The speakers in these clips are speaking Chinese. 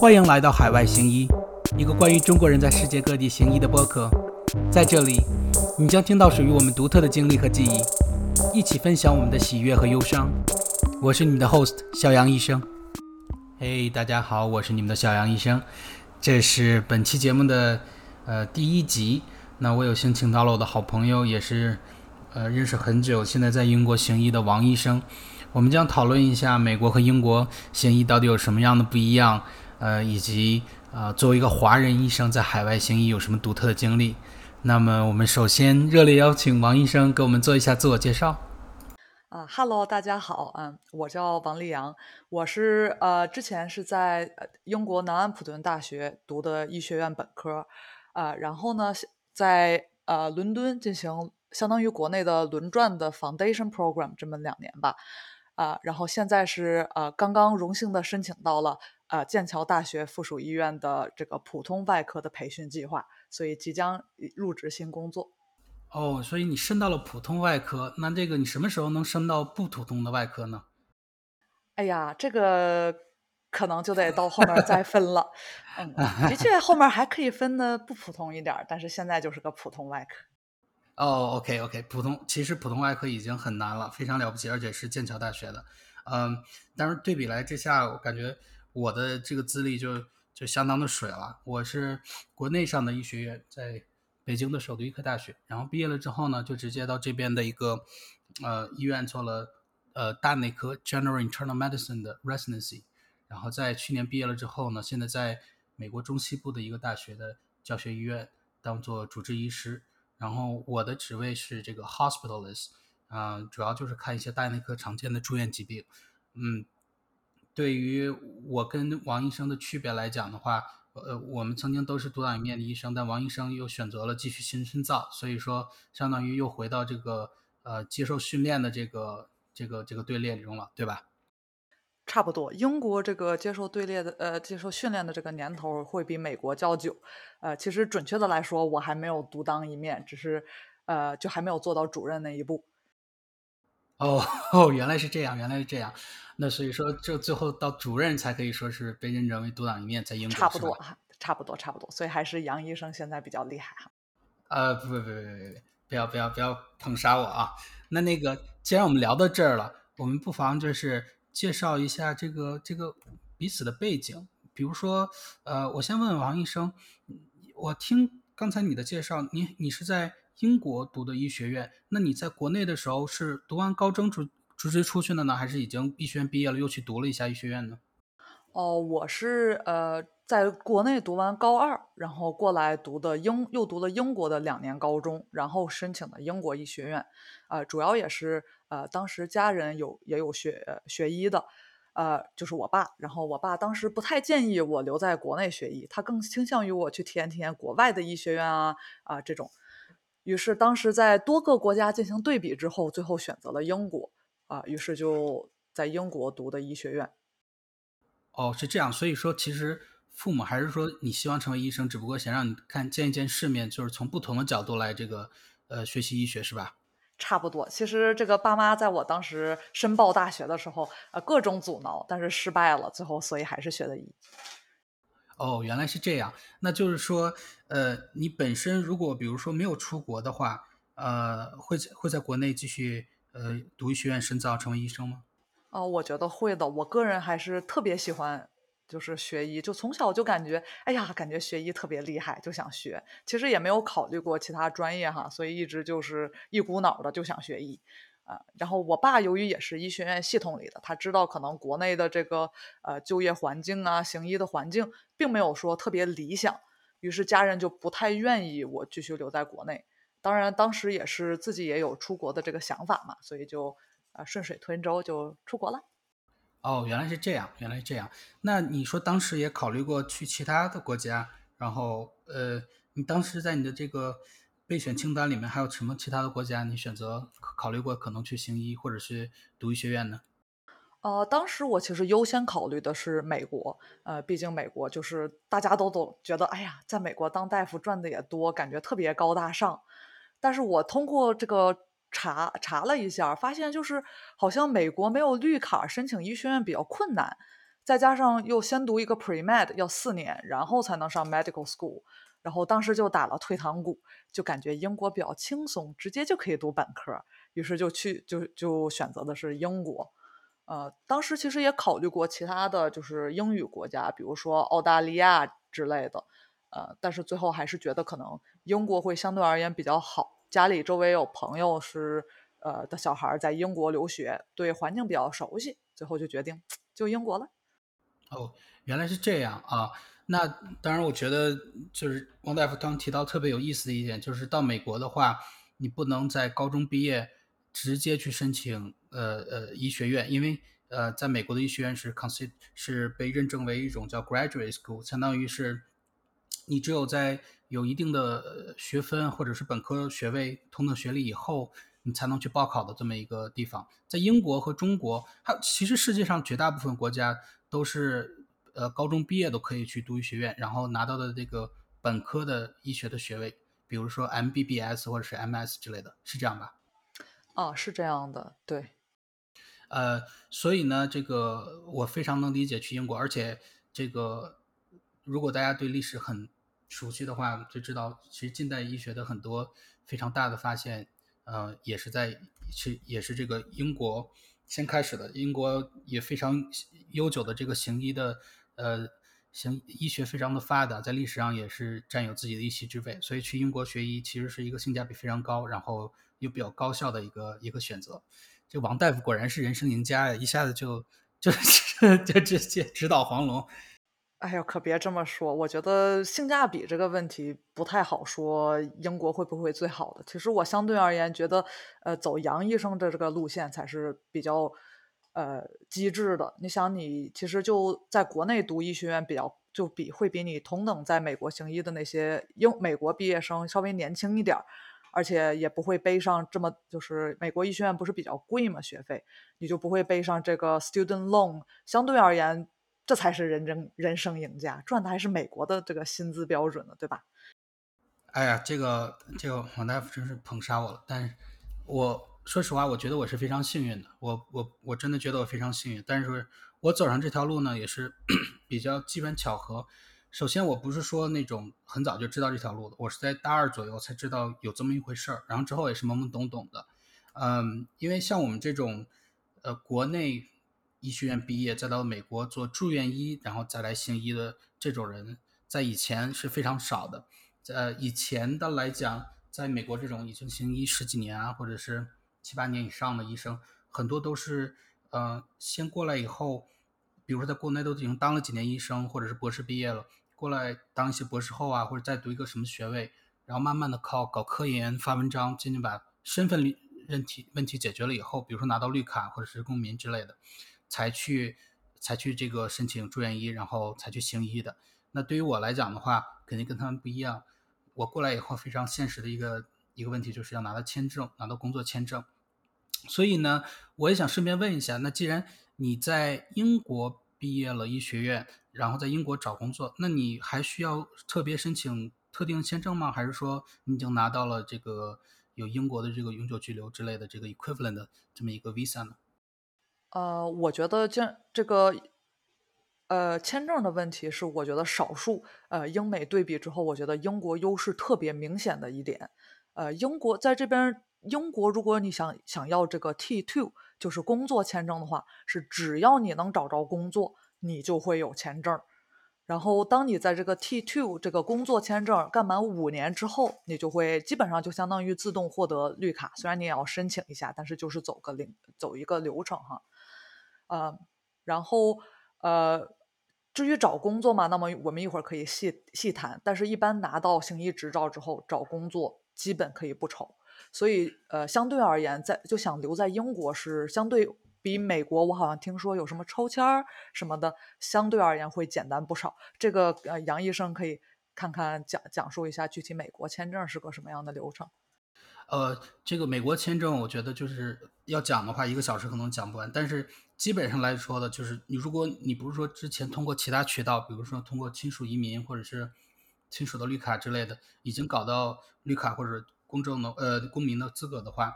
欢迎来到海外行医，一个关于中国人在世界各地行医的播客。在这里，你将听到属于我们独特的经历和记忆，一起分享我们的喜悦和忧伤。我是你们的 host 小杨医生。嘿，大家好，我是你们的小杨医生。这是本期节目的呃第一集。那我有幸请到了我的好朋友，也是呃认识很久，现在在英国行医的王医生。我们将讨论一下美国和英国行医到底有什么样的不一样，呃，以及啊作为一个华人医生在海外行医有什么独特的经历。那么我们首先热烈邀请王医生给我们做一下自我介绍。啊哈喽，大家好，嗯，我叫王丽阳，我是呃之前是在英国南安普顿大学读的医学院本科，啊，然后呢在呃伦敦进行相当于国内的轮转的 foundation program 这么两年吧。啊，然后现在是呃，刚刚荣幸的申请到了呃剑桥大学附属医院的这个普通外科的培训计划，所以即将入职新工作。哦，所以你升到了普通外科，那这个你什么时候能升到不普通的外科呢？哎呀，这个可能就得到后面再分了。嗯，的确后面还可以分的不普通一点，但是现在就是个普通外科。哦，OK，OK，普通其实普通外科已经很难了，非常了不起，而且是剑桥大学的，嗯，但是对比来之下，我感觉我的这个资历就就相当的水了。我是国内上的医学院，在北京的首都医科大学，然后毕业了之后呢，就直接到这边的一个呃医院做了呃大内科 （General Internal Medicine） 的 residency，然后在去年毕业了之后呢，现在在美国中西部的一个大学的教学医院当做主治医师。然后我的职位是这个 hospitalist，啊，主要就是看一些大内科常见的住院疾病。嗯，对于我跟王医生的区别来讲的话，呃，我们曾经都是独当一面的医生，但王医生又选择了继续新深造，所以说相当于又回到这个呃接受训练的这个这个这个队列中了，对吧？差不多，英国这个接受队列的呃接受训练的这个年头会比美国较久，呃，其实准确的来说，我还没有独当一面，只是呃就还没有做到主任那一步。哦哦，原来是这样，原来是这样，那所以说这最后到主任才可以说是被认证为独当一面，在英国差不多啊，差不多差不多，所以还是杨医生现在比较厉害哈。呃，不不不不不不要不要不要捧杀我啊！那那个既然我们聊到这儿了，我们不妨就是。介绍一下这个这个彼此的背景，比如说，呃，我先问问王医生，我听刚才你的介绍，你你是在英国读的医学院，那你在国内的时候是读完高中直直接出去的呢，还是已经医学院毕业了又去读了一下医学院呢？哦，我是呃在国内读完高二，然后过来读的英，又读了英国的两年高中，然后申请的英国医学院，啊，主要也是。呃，当时家人有也有学学医的，呃，就是我爸。然后我爸当时不太建议我留在国内学医，他更倾向于我去体验体验国外的医学院啊啊这种。于是当时在多个国家进行对比之后，最后选择了英国啊。于是就在英国读的医学院。哦，是这样。所以说，其实父母还是说你希望成为医生，只不过想让你看见一见世面，就是从不同的角度来这个呃学习医学，是吧？差不多，其实这个爸妈在我当时申报大学的时候，呃，各种阻挠，但是失败了，最后所以还是学的医。哦，原来是这样，那就是说，呃，你本身如果比如说没有出国的话，呃，会会在国内继续呃读医学院深造成为医生吗？哦，我觉得会的，我个人还是特别喜欢。就是学医，就从小就感觉，哎呀，感觉学医特别厉害，就想学。其实也没有考虑过其他专业哈，所以一直就是一股脑的就想学医啊。然后我爸由于也是医学院系统里的，他知道可能国内的这个呃就业环境啊，行医的环境并没有说特别理想，于是家人就不太愿意我继续留在国内。当然，当时也是自己也有出国的这个想法嘛，所以就呃顺水推舟就出国了。哦，原来是这样，原来是这样。那你说当时也考虑过去其他的国家，然后呃，你当时在你的这个备选清单里面还有什么其他的国家？你选择考虑过可能去行医或者是读医学院呢？呃，当时我其实优先考虑的是美国，呃，毕竟美国就是大家都都觉得，哎呀，在美国当大夫赚的也多，感觉特别高大上。但是我通过这个。查查了一下，发现就是好像美国没有绿卡申请医学院比较困难，再加上又先读一个 pre med 要四年，然后才能上 medical school。然后当时就打了退堂鼓，就感觉英国比较轻松，直接就可以读本科，于是就去就就选择的是英国。呃，当时其实也考虑过其他的就是英语国家，比如说澳大利亚之类的。呃，但是最后还是觉得可能英国会相对而言比较好。家里周围有朋友是呃的小孩在英国留学，对环境比较熟悉，最后就决定就英国了。哦，原来是这样啊。那当然，我觉得就是王大夫刚提到特别有意思的一点，就是到美国的话，你不能在高中毕业直接去申请呃呃医学院，因为呃在美国的医学院是 consider 是被认证为一种叫 graduate school，相当于是你只有在有一定的学分或者是本科学位同等学历以后，你才能去报考的这么一个地方。在英国和中国，还有其实世界上绝大部分国家都是。呃，高中毕业都可以去读医学院，然后拿到的这个本科的医学的学位，比如说 MBBS 或者是 MS 之类的，是这样吧？哦，是这样的，对。呃，所以呢，这个我非常能理解去英国，而且这个如果大家对历史很熟悉的话，就知道其实近代医学的很多非常大的发现，呃，也是在是也是这个英国先开始的。英国也非常悠久的这个行医的。呃，行，医学非常的发达，在历史上也是占有自己的一席之位，所以去英国学医其实是一个性价比非常高，然后又比较高效的一个一个选择。这王大夫果然是人生赢家呀，一下子就就 就直接直捣黄龙。哎呦，可别这么说，我觉得性价比这个问题不太好说，英国会不会最好的？其实我相对而言觉得，呃，走杨医生的这个路线才是比较。呃，机制的，你想，你其实就在国内读医学院比较，就比会比你同等在美国行医的那些英美国毕业生稍微年轻一点儿，而且也不会背上这么，就是美国医学院不是比较贵嘛，学费，你就不会背上这个 student loan，相对而言，这才是人生人生赢家，赚的还是美国的这个薪资标准呢，对吧？哎呀，这个这个王大夫真是捧杀我了，但是我。说实话，我觉得我是非常幸运的。我我我真的觉得我非常幸运。但是我走上这条路呢，也是 比较机缘巧合。首先，我不是说那种很早就知道这条路的，我是在大二左右才知道有这么一回事儿。然后之后也是懵懵懂懂的。嗯，因为像我们这种呃国内医学院毕业，再到美国做住院医，然后再来行医的这种人，在以前是非常少的。呃，以前的来讲，在美国这种已经行医十几年啊，或者是七八年以上的医生，很多都是，呃，先过来以后，比如说在国内都已经当了几年医生，或者是博士毕业了，过来当一些博士后啊，或者再读一个什么学位，然后慢慢的靠搞科研、发文章，渐渐把身份问题问题解决了以后，比如说拿到绿卡或者是公民之类的，才去才去这个申请住院医，然后才去行医的。那对于我来讲的话，肯定跟他们不一样。我过来以后，非常现实的一个。一个问题就是要拿到签证，拿到工作签证。所以呢，我也想顺便问一下，那既然你在英国毕业了医学院，然后在英国找工作，那你还需要特别申请特定签证吗？还是说你已经拿到了这个有英国的这个永久居留之类的这个 equivalent 的这么一个 visa 呢？呃，我觉得这这个呃签证的问题是我觉得少数呃英美对比之后，我觉得英国优势特别明显的一点。呃，英国在这边，英国如果你想想要这个 T two，就是工作签证的话，是只要你能找着工作，你就会有签证。然后，当你在这个 T two 这个工作签证干满五年之后，你就会基本上就相当于自动获得绿卡。虽然你也要申请一下，但是就是走个领走一个流程哈。呃，然后呃，至于找工作嘛，那么我们一会儿可以细细谈。但是，一般拿到行医执照之后找工作。基本可以不愁，所以呃，相对而言，在就想留在英国是相对比美国，我好像听说有什么抽签儿什么的，相对而言会简单不少。这个呃，杨医生可以看看讲讲述一下具体美国签证是个什么样的流程。呃，这个美国签证，我觉得就是要讲的话，一个小时可能讲不完。但是基本上来说的，就是你如果你不是说之前通过其他渠道，比如说通过亲属移民或者是。亲属的绿卡之类的，已经搞到绿卡或者公证的呃公民的资格的话，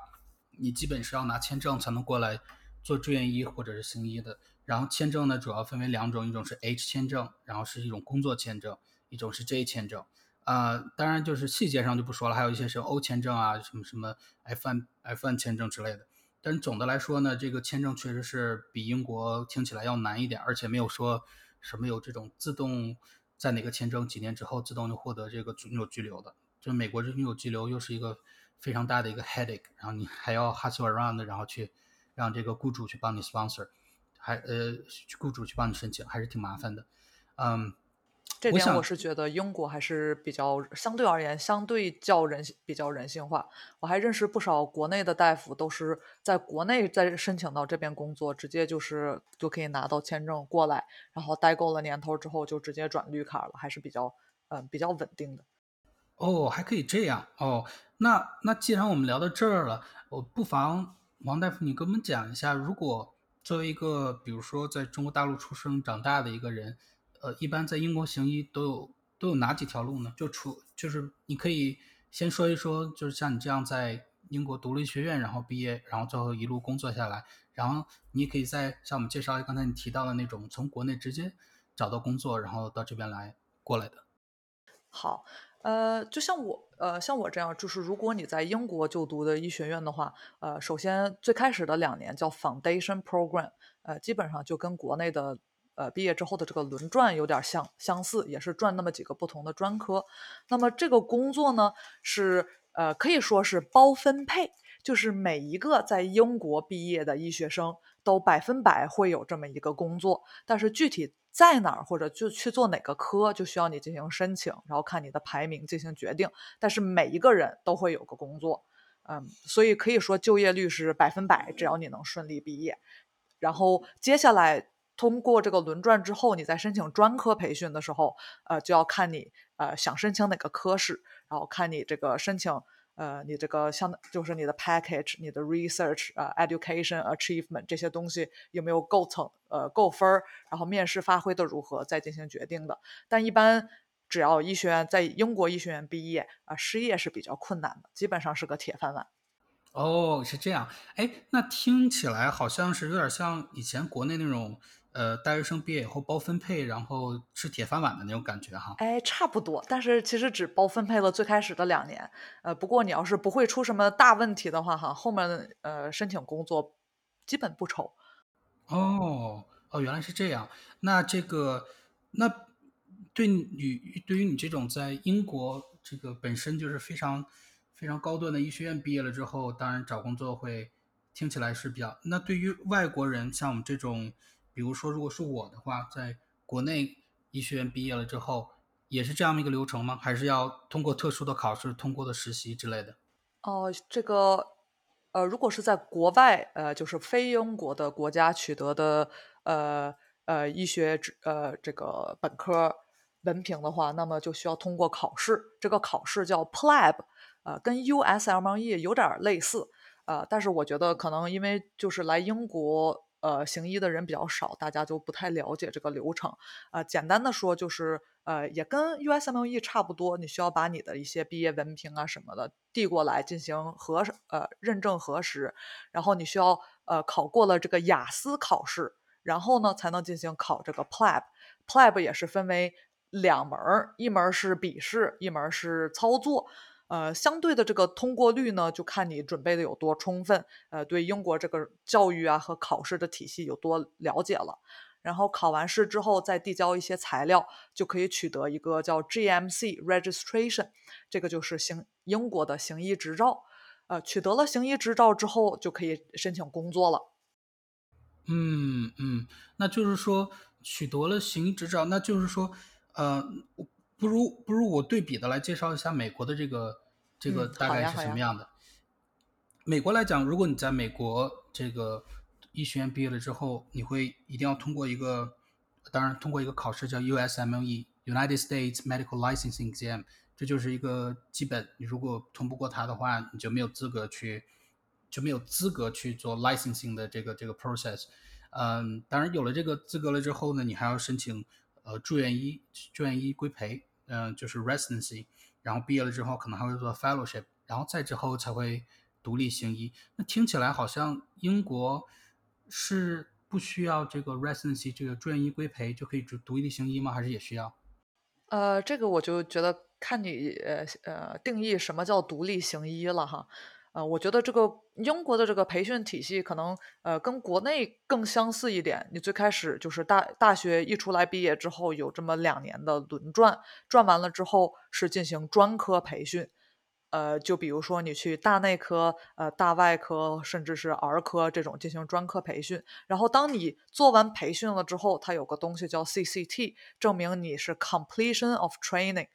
你基本是要拿签证才能过来做志愿医或者是行医的。然后签证呢主要分为两种，一种是 H 签证，然后是一种工作签证，一种是 J 签证。啊，当然就是细节上就不说了，还有一些是 O 签证啊，什么什么 F1 F1 签证之类的。但总的来说呢，这个签证确实是比英国听起来要难一点，而且没有说什么有这种自动在哪个签证几年之后自动就获得这个永久居留的。就美国这永久居留又是一个非常大的一个 headache，然后你还要 hustle around，然后去让这个雇主去帮你 sponsor，还呃雇主去帮你申请，还是挺麻烦的。嗯。这点我是觉得英国还是比较相对而言相对较人比较人性化。我还认识不少国内的大夫，都是在国内再申请到这边工作，直接就是就可以拿到签证过来，然后待够了年头之后就直接转绿卡了，还是比较嗯比较稳定的。哦，还可以这样哦。那那既然我们聊到这儿了，我不妨王大夫你跟我们讲一下，如果作为一个比如说在中国大陆出生长大的一个人。呃，一般在英国行医都有都有哪几条路呢？就除就是你可以先说一说，就是像你这样在英国读了医学院，然后毕业，然后最后一路工作下来，然后你也可以再向我们介绍刚才你提到的那种从国内直接找到工作，然后到这边来过来的。好，呃，就像我呃像我这样，就是如果你在英国就读的医学院的话，呃，首先最开始的两年叫 Foundation Program，呃，基本上就跟国内的。呃，毕业之后的这个轮转有点相相似，也是转那么几个不同的专科。那么这个工作呢，是呃可以说是包分配，就是每一个在英国毕业的医学生都百分百会有这么一个工作。但是具体在哪儿或者就去做哪个科，就需要你进行申请，然后看你的排名进行决定。但是每一个人都会有个工作，嗯，所以可以说就业率是百分百，只要你能顺利毕业。然后接下来。通过这个轮转之后，你在申请专科培训的时候，呃，就要看你呃想申请哪个科室，然后看你这个申请呃你这个相就是你的 package、你的 research、呃 education achievement 这些东西有没有够层呃够分儿，然后面试发挥的如何，再进行决定的。但一般只要医学院在英国医学院毕业啊，失业是比较困难的，基本上是个铁饭碗。哦，是这样，哎，那听起来好像是有点像以前国内那种。呃，大学生毕业以后包分配，然后吃铁饭碗的那种感觉哈。哎，差不多，但是其实只包分配了最开始的两年。呃，不过你要是不会出什么大问题的话，哈，后面呃申请工作基本不愁。哦哦，原来是这样。那这个那对你对于你这种在英国这个本身就是非常非常高端的医学院毕业了之后，当然找工作会听起来是比较。那对于外国人，像我们这种。比如说，如果是我的话，在国内医学院毕业了之后，也是这样一个流程吗？还是要通过特殊的考试、通过的实习之类的？哦，这个，呃，如果是在国外，呃，就是非英国的国家取得的，呃呃，医学呃这个本科文凭的话，那么就需要通过考试。这个考试叫 PLAB，呃，跟 USMLE 有点类似，呃，但是我觉得可能因为就是来英国。呃，行医的人比较少，大家就不太了解这个流程。呃，简单的说就是，呃，也跟 USME 差不多，你需要把你的一些毕业文凭啊什么的递过来进行核呃认证核实，然后你需要呃考过了这个雅思考试，然后呢才能进行考这个 PLAB。PLAB 也是分为两门，一门是笔试，一门是操作。呃，相对的这个通过率呢，就看你准备的有多充分，呃，对英国这个教育啊和考试的体系有多了解了。然后考完试之后，再递交一些材料，就可以取得一个叫 GMC registration，这个就是行英国的行医执照。呃，取得了行医执照之后，就可以申请工作了。嗯嗯，那就是说取得了行医执照，那就是说，呃。不如不如我对比的来介绍一下美国的这个这个大概是什么样的。美国来讲，如果你在美国这个医学院毕业了之后，你会一定要通过一个，当然通过一个考试叫 USMLE（United States Medical Licensing Exam），这就是一个基本。你如果通不过它的话，你就没有资格去就没有资格去做 licensing 的这个这个 process。嗯，当然有了这个资格了之后呢，你还要申请呃住院医住院医规培。嗯，就是 residency，然后毕业了之后可能还会做 fellowship，然后再之后才会独立行医。那听起来好像英国是不需要这个 residency 这个住院医规培就可以独独立行医吗？还是也需要？呃，这个我就觉得看你呃呃定义什么叫独立行医了哈。呃，我觉得这个英国的这个培训体系可能呃跟国内更相似一点。你最开始就是大大学一出来毕业之后有这么两年的轮转，转完了之后是进行专科培训。呃，就比如说你去大内科、呃大外科，甚至是儿科这种进行专科培训。然后当你做完培训了之后，它有个东西叫 CCT，证明你是 completion of training。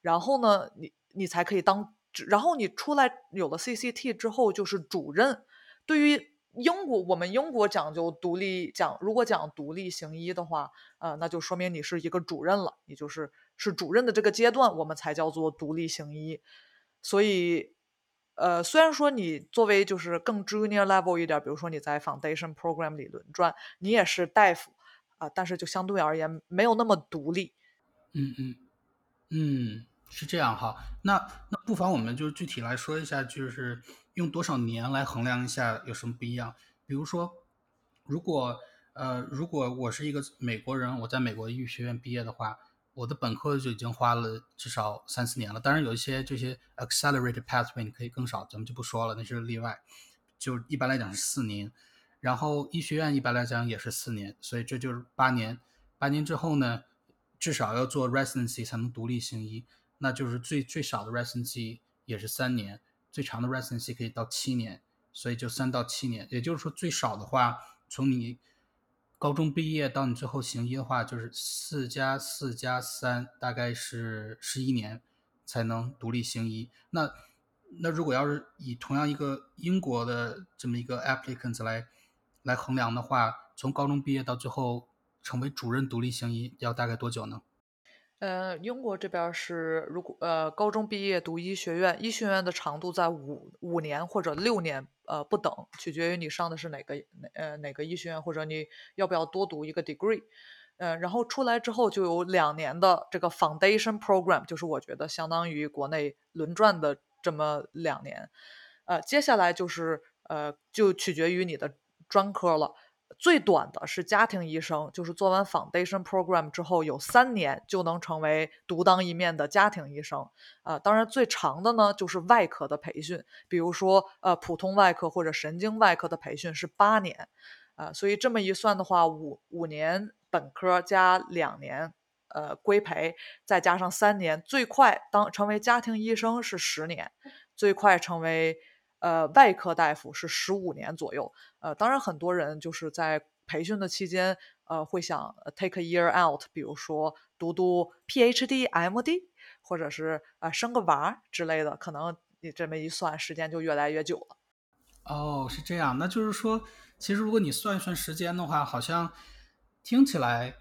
然后呢，你你才可以当。然后你出来有了 CCT 之后就是主任。对于英国，我们英国讲究独立讲，如果讲独立行医的话，呃，那就说明你是一个主任了，也就是是主任的这个阶段，我们才叫做独立行医。所以，呃，虽然说你作为就是更 junior level 一点，比如说你在 foundation program 里轮转，你也是大夫啊，但是就相对而言没有那么独立。嗯嗯嗯。是这样哈，那那不妨我们就具体来说一下，就是用多少年来衡量一下有什么不一样。比如说，如果呃如果我是一个美国人，我在美国医学院毕业的话，我的本科就已经花了至少三四年了。当然有一些这些 accelerated pathway 你可以更少，咱们就不说了，那是例外。就一般来讲是四年，然后医学院一般来讲也是四年，所以这就是八年。八年之后呢，至少要做 residency 才能独立行医。那就是最最少的 residency 也是三年，最长的 residency 可以到七年，所以就三到七年。也就是说，最少的话，从你高中毕业到你最后行医的话，就是四加四加三，大概是十一年才能独立行医。那那如果要是以同样一个英国的这么一个 applicants 来来衡量的话，从高中毕业到最后成为主任独立行医，要大概多久呢？呃，英国这边是，如果呃高中毕业读医学院，医学院的长度在五五年或者六年，呃不等，取决于你上的是哪个哪呃哪个医学院，或者你要不要多读一个 degree，呃，然后出来之后就有两年的这个 foundation program，就是我觉得相当于国内轮转的这么两年，呃，接下来就是呃就取决于你的专科了。最短的是家庭医生，就是做完 foundation program 之后有三年就能成为独当一面的家庭医生。啊，当然最长的呢就是外科的培训，比如说呃普通外科或者神经外科的培训是八年。啊，所以这么一算的话，五五年本科加两年呃规培，再加上三年，最快当成为家庭医生是十年，最快成为。呃，外科大夫是十五年左右。呃，当然很多人就是在培训的期间，呃，会想 take a year out，比如说读读 PhD、MD，或者是呃生个娃之类的。可能你这么一算，时间就越来越久了。哦，是这样。那就是说，其实如果你算一算时间的话，好像听起来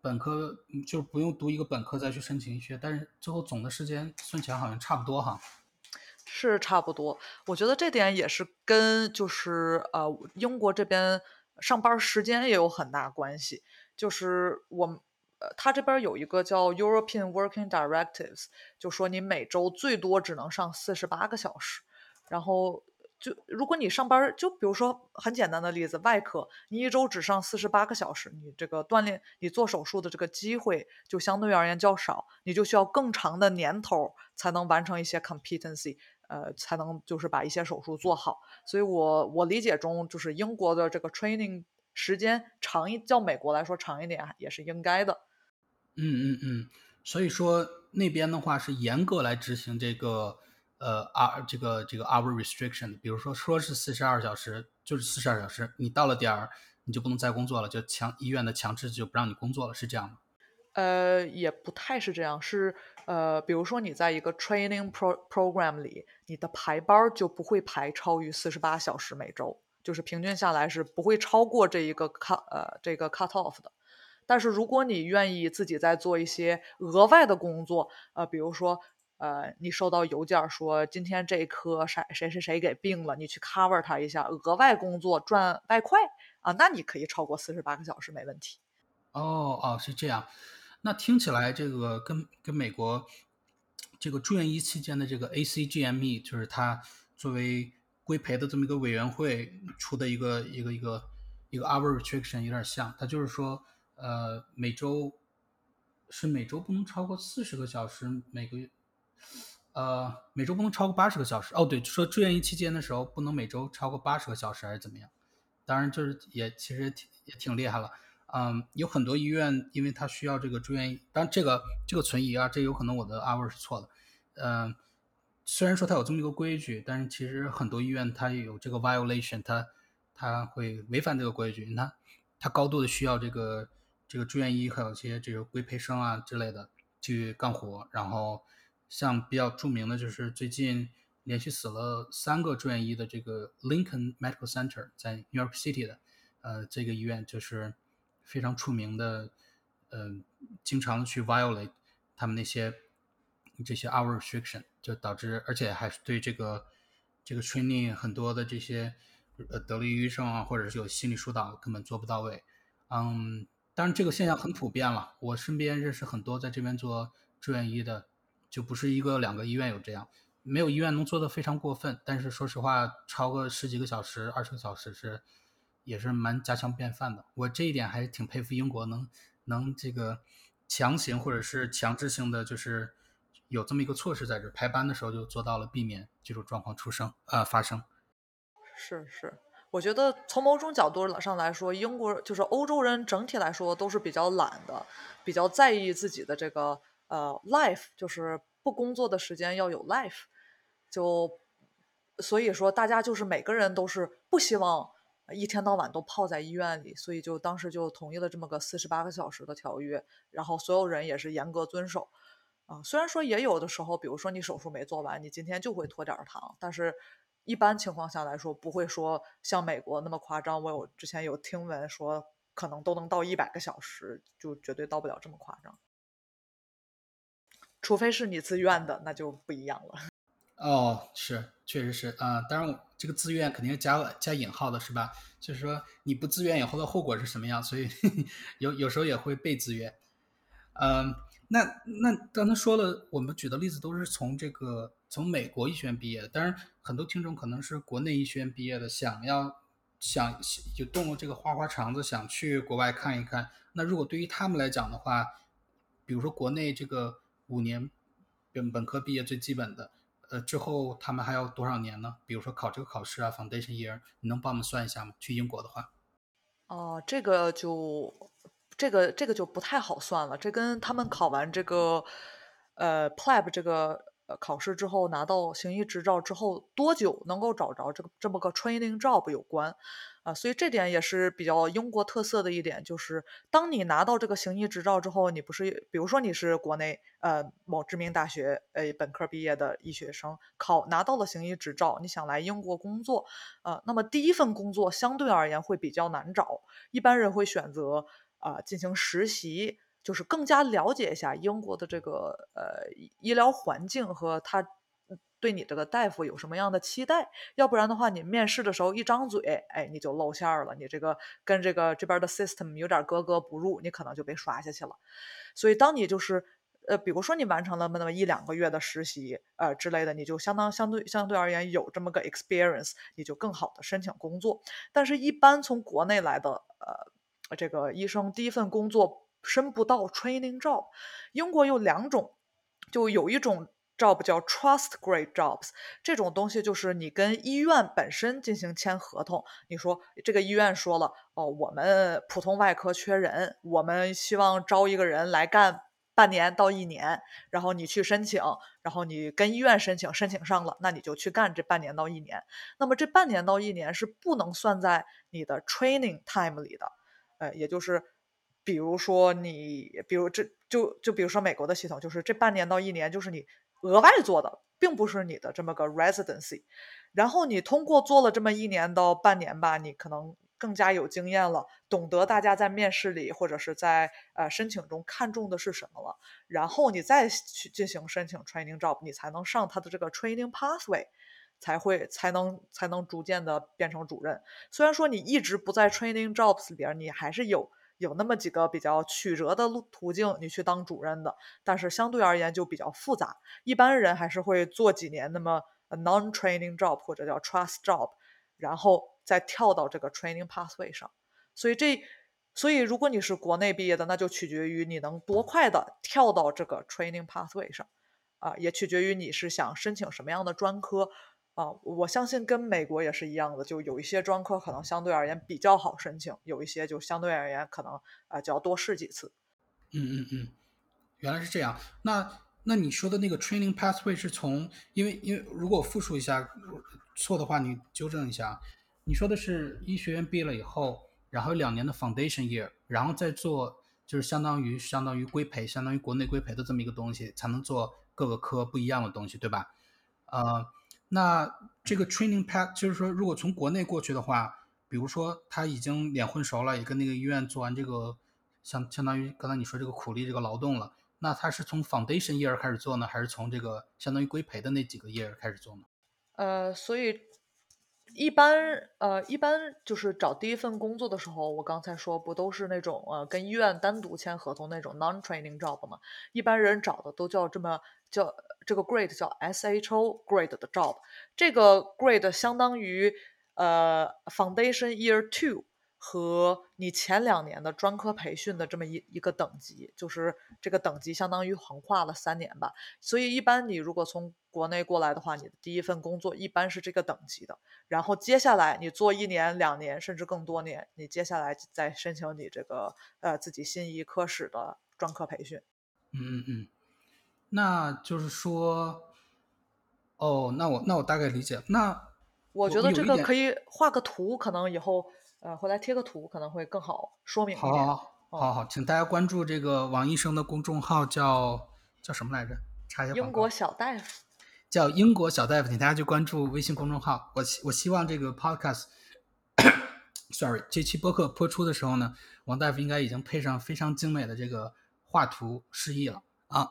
本科就不用读一个本科再去申请医学，但是最后总的时间算起来好像差不多哈。是差不多，我觉得这点也是跟就是呃英国这边上班时间也有很大关系。就是我呃他这边有一个叫 European Working Directives，就说你每周最多只能上四十八个小时，然后。就如果你上班，就比如说很简单的例子，外科，你一周只上四十八个小时，你这个锻炼，你做手术的这个机会就相对而言较少，你就需要更长的年头才能完成一些 competency，呃，才能就是把一些手术做好。所以我我理解中，就是英国的这个 training 时间长一，较美国来说长一点也是应该的。嗯嗯嗯，所以说那边的话是严格来执行这个。呃，r 这个这个 hour restriction，比如说说是四十二小时，就是四十二小时，你到了点儿你就不能再工作了，就强医院的强制就不让你工作了，是这样吗？呃，也不太是这样，是呃，比如说你在一个 training pro program 里，你的排班就不会排超于四十八小时每周，就是平均下来是不会超过这一个 cut 呃这个 cut off 的。但是如果你愿意自己再做一些额外的工作，呃，比如说。呃，你收到邮件说今天这科谁谁谁谁给病了，你去 cover 他一下，额外工作赚外快啊，那你可以超过四十八个小时没问题。哦哦，是这样，那听起来这个跟跟美国这个住院医期间的这个 ACGME，就是他作为规培的这么一个委员会出的一个一个一个一个 hour restriction 有点像，它就是说，呃，每周是每周不能超过四十个小时，每个月，呃，每周不能超过八十个小时。哦，对，说住院医期间的时候不能每周超过八十个小时还是怎么样？当然，就是也其实挺也挺厉害了。嗯，有很多医院，因为它需要这个住院，当然这个这个存疑啊，这有可能我的 hour 是错的。嗯，虽然说它有这么一个规矩，但是其实很多医院它有这个 violation，它它会违反这个规矩，你看它高度的需要这个这个住院医还有一些这个规培生啊之类的去干活。然后像比较著名的就是最近连续死了三个住院医的这个 Lincoln Medical Center 在 New York City 的，呃，这个医院就是。非常出名的，嗯，经常去 violate 他们那些这些 hour restriction，就导致，而且还是对这个这个 training 很多的这些呃得了抑郁症啊，或者是有心理疏导根本做不到位。嗯，当然这个现象很普遍了，我身边认识很多在这边做住院医的，就不是一个两个医院有这样，没有医院能做的非常过分，但是说实话，超个十几个小时、二十个小时是。也是蛮家常便饭的，我这一点还是挺佩服英国能能这个强行或者是强制性的，就是有这么一个措施在这排班的时候就做到了避免这种状况出生呃发生。是是，我觉得从某种角度上来说，英国就是欧洲人整体来说都是比较懒的，比较在意自己的这个呃 life，就是不工作的时间要有 life，就所以说大家就是每个人都是不希望。一天到晚都泡在医院里，所以就当时就同意了这么个四十八个小时的条约，然后所有人也是严格遵守。啊，虽然说也有的时候，比如说你手术没做完，你今天就会拖点堂，但是一般情况下来说，不会说像美国那么夸张。我有之前有听闻说，可能都能到一百个小时，就绝对到不了这么夸张。除非是你自愿的，那就不一样了。哦，是，确实是啊。当然，这个自愿肯定是加加引号的，是吧？就是说你不自愿以后的后果是什么样？所以 有有时候也会被自愿。嗯，那那刚才说了，我们举的例子都是从这个从美国医学院毕业的。当然，很多听众可能是国内医学院毕业的，想要想就动了这个花花肠子，想去国外看一看。那如果对于他们来讲的话，比如说国内这个五年本本科毕业最基本的。呃，之后他们还要多少年呢？比如说考这个考试啊，foundation year，你能帮我们算一下吗？去英国的话，哦，这个就这个这个就不太好算了。这跟他们考完这个呃 p l a b 这个呃考试之后拿到行医执照之后多久能够找着这个这么个 training job 有关。啊，所以这点也是比较英国特色的一点，就是当你拿到这个行医执照之后，你不是，比如说你是国内呃某知名大学呃本科毕业的医学生，考拿到了行医执照，你想来英国工作，呃，那么第一份工作相对而言会比较难找，一般人会选择啊进行实习，就是更加了解一下英国的这个呃医疗环境和他。对你这个大夫有什么样的期待？要不然的话，你面试的时候一张嘴，哎，你就露馅了。你这个跟这个这边的 system 有点格格不入，你可能就被刷下去了。所以，当你就是呃，比如说你完成了那么一两个月的实习，呃之类的，你就相当相对相对而言有这么个 experience，你就更好的申请工作。但是，一般从国内来的呃这个医生，第一份工作申不到 training job。英国有两种，就有一种。job 叫 trust grade jobs，这种东西就是你跟医院本身进行签合同。你说这个医院说了，哦，我们普通外科缺人，我们希望招一个人来干半年到一年，然后你去申请，然后你跟医院申请，申请上了，那你就去干这半年到一年。那么这半年到一年是不能算在你的 training time 里的，呃，也就是。比如说你，比如这就就比如说美国的系统，就是这半年到一年就是你额外做的，并不是你的这么个 residency。然后你通过做了这么一年到半年吧，你可能更加有经验了，懂得大家在面试里或者是在呃申请中看重的是什么了。然后你再去进行申请 training job，你才能上他的这个 training pathway，才会才能才能逐渐的变成主任。虽然说你一直不在 training jobs 里边，你还是有。有那么几个比较曲折的路途径，你去当主任的，但是相对而言就比较复杂。一般人还是会做几年那么 non-training job 或者叫 trust job，然后再跳到这个 training pathway 上。所以这，所以如果你是国内毕业的，那就取决于你能多快的跳到这个 training pathway 上，啊，也取决于你是想申请什么样的专科。啊，我相信跟美国也是一样的，就有一些专科可能相对而言比较好申请，有一些就相对而言可能啊就要多试几次。嗯嗯嗯，原来是这样。那那你说的那个 training pathway 是从，因为因为如果复述一下错的话，你纠正一下。你说的是医学院毕业了以后，然后两年的 foundation year，然后再做就是相当于相当于规培，相当于国内规培的这么一个东西，才能做各个科不一样的东西，对吧？呃。那这个 training path 就是说，如果从国内过去的话，比如说他已经脸混熟了，也跟那个医院做完这个，相相当于刚才你说这个苦力这个劳动了，那他是从 foundation year 开始做呢，还是从这个相当于规培的那几个 year 开始做呢？呃，所以一般呃一般就是找第一份工作的时候，我刚才说不都是那种呃跟医院单独签合同那种 non training job 吗？一般人找的都叫这么叫。这个 grade 叫 SHO grade 的 job，这个 grade 相当于呃 foundation year two 和你前两年的专科培训的这么一一个等级，就是这个等级相当于横跨了三年吧。所以一般你如果从国内过来的话，你的第一份工作一般是这个等级的，然后接下来你做一年、两年甚至更多年，你接下来再申请你这个呃自己心仪科室的专科培训。嗯嗯。那就是说，哦，那我那我大概理解。那我觉得这个可以画个图，可能以后呃回来贴个图可能会更好说明一点。好，好，好，请大家关注这个王医生的公众号，叫叫什么来着？查一下。英国小大夫。叫英国小大夫，请大家去关注微信公众号。我希我希望这个 podcast，sorry，这期播客播出的时候呢，王大夫应该已经配上非常精美的这个画图示意了啊。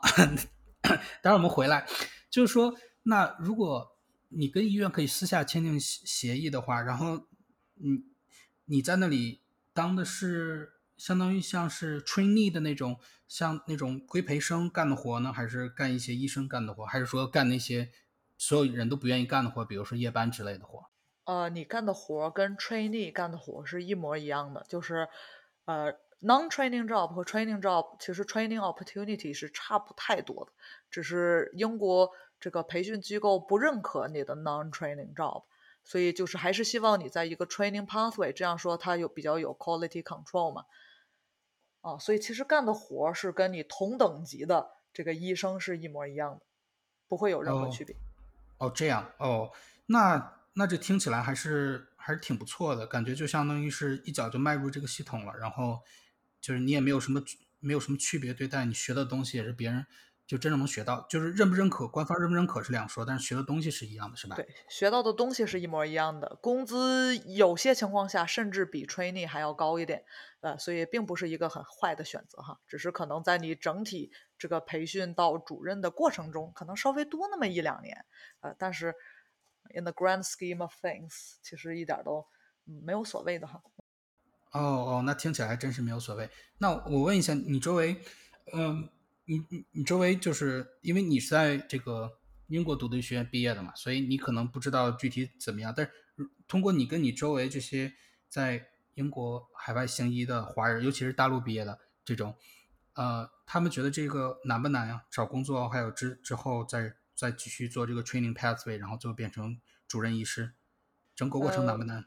待会儿我们回来，就是说，那如果你跟医院可以私下签订协协议的话，然后你你在那里当的是相当于像是 trainee 的那种，像那种规培生干的活呢，还是干一些医生干的活，还是说干那些所有人都不愿意干的活，比如说夜班之类的活？呃，你干的活跟 trainee 干的活是一模一样的，就是呃。Non-training job 和 training job 其实 training opportunity 是差不太多的，只是英国这个培训机构不认可你的 non-training job，所以就是还是希望你在一个 training pathway，这样说它有比较有 quality control 嘛。啊，所以其实干的活是跟你同等级的这个医生是一模一样的，不会有任何区别。哦，这样哦，那那这听起来还是还是挺不错的，感觉就相当于是一脚就迈入这个系统了，然后。就是你也没有什么没有什么区别对待，你学的东西也是别人就真正能学到，就是认不认可，官方认不认可是两说，但是学的东西是一样的，是吧？对，学到的东西是一模一样的，工资有些情况下甚至比 trainee 还要高一点，呃，所以并不是一个很坏的选择哈，只是可能在你整体这个培训到主任的过程中，可能稍微多那么一两年，呃，但是 in the grand scheme of things，其实一点都没有所谓的哈。哦哦，那听起来还真是没有所谓。那我问一下，你周围，嗯，你你你周围就是因为你是在这个英国读的学院毕业的嘛，所以你可能不知道具体怎么样。但是通过你跟你周围这些在英国海外行医的华人，尤其是大陆毕业的这种，呃，他们觉得这个难不难呀？找工作还有之之后再再继续做这个 training pathway，然后最后变成主任医师，整个过程难不难？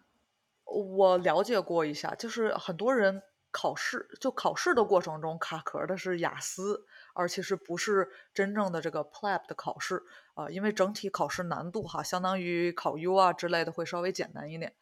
我了解过一下，就是很多人考试，就考试的过程中卡壳的是雅思，而其实不是真正的这个 PLAB 的考试啊，因为整体考试难度哈，相当于考 U 啊之类的会稍微简单一点，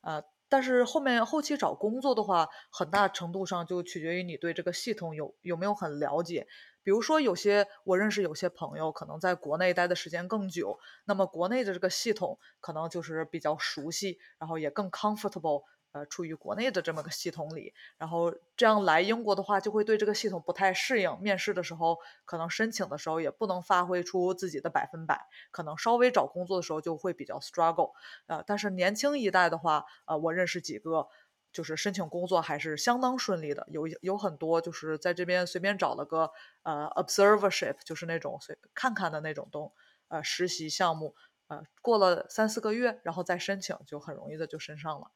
呃，但是后面后期找工作的话，很大程度上就取决于你对这个系统有有没有很了解。比如说，有些我认识有些朋友可能在国内待的时间更久，那么国内的这个系统可能就是比较熟悉，然后也更 comfortable，呃，处于国内的这么个系统里，然后这样来英国的话，就会对这个系统不太适应，面试的时候可能申请的时候也不能发挥出自己的百分百，可能稍微找工作的时候就会比较 struggle，呃，但是年轻一代的话，呃，我认识几个。就是申请工作还是相当顺利的，有有很多就是在这边随便找了个呃 observership，就是那种随看看的那种东呃实习项目，呃过了三四个月，然后再申请就很容易的就申上了。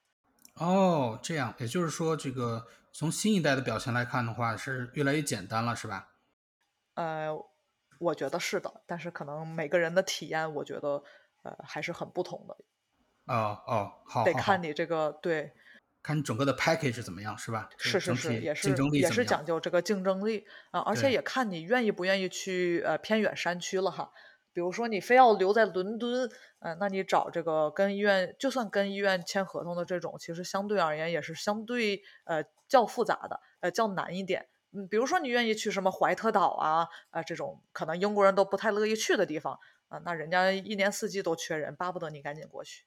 哦，这样，也就是说，这个从新一代的表现来看的话，是越来越简单了，是吧？呃，我觉得是的，但是可能每个人的体验，我觉得呃还是很不同的，哦哦，好，得看你这个对，看你整个的 package 怎么样，是吧？是是是，也是也是？讲究这个竞争力啊，而且，也看你愿意不愿意去呃偏远山区了哈。比如说你非要留在伦敦，呃，那你找这个跟医院，就算跟医院签合同的这种，其实相对而言也是相对呃较复杂的，呃较难一点。嗯，比如说你愿意去什么怀特岛啊，啊、这种可能英国人都不太乐意去的地方啊、那人家一年四季都缺人，巴不得你赶紧过去。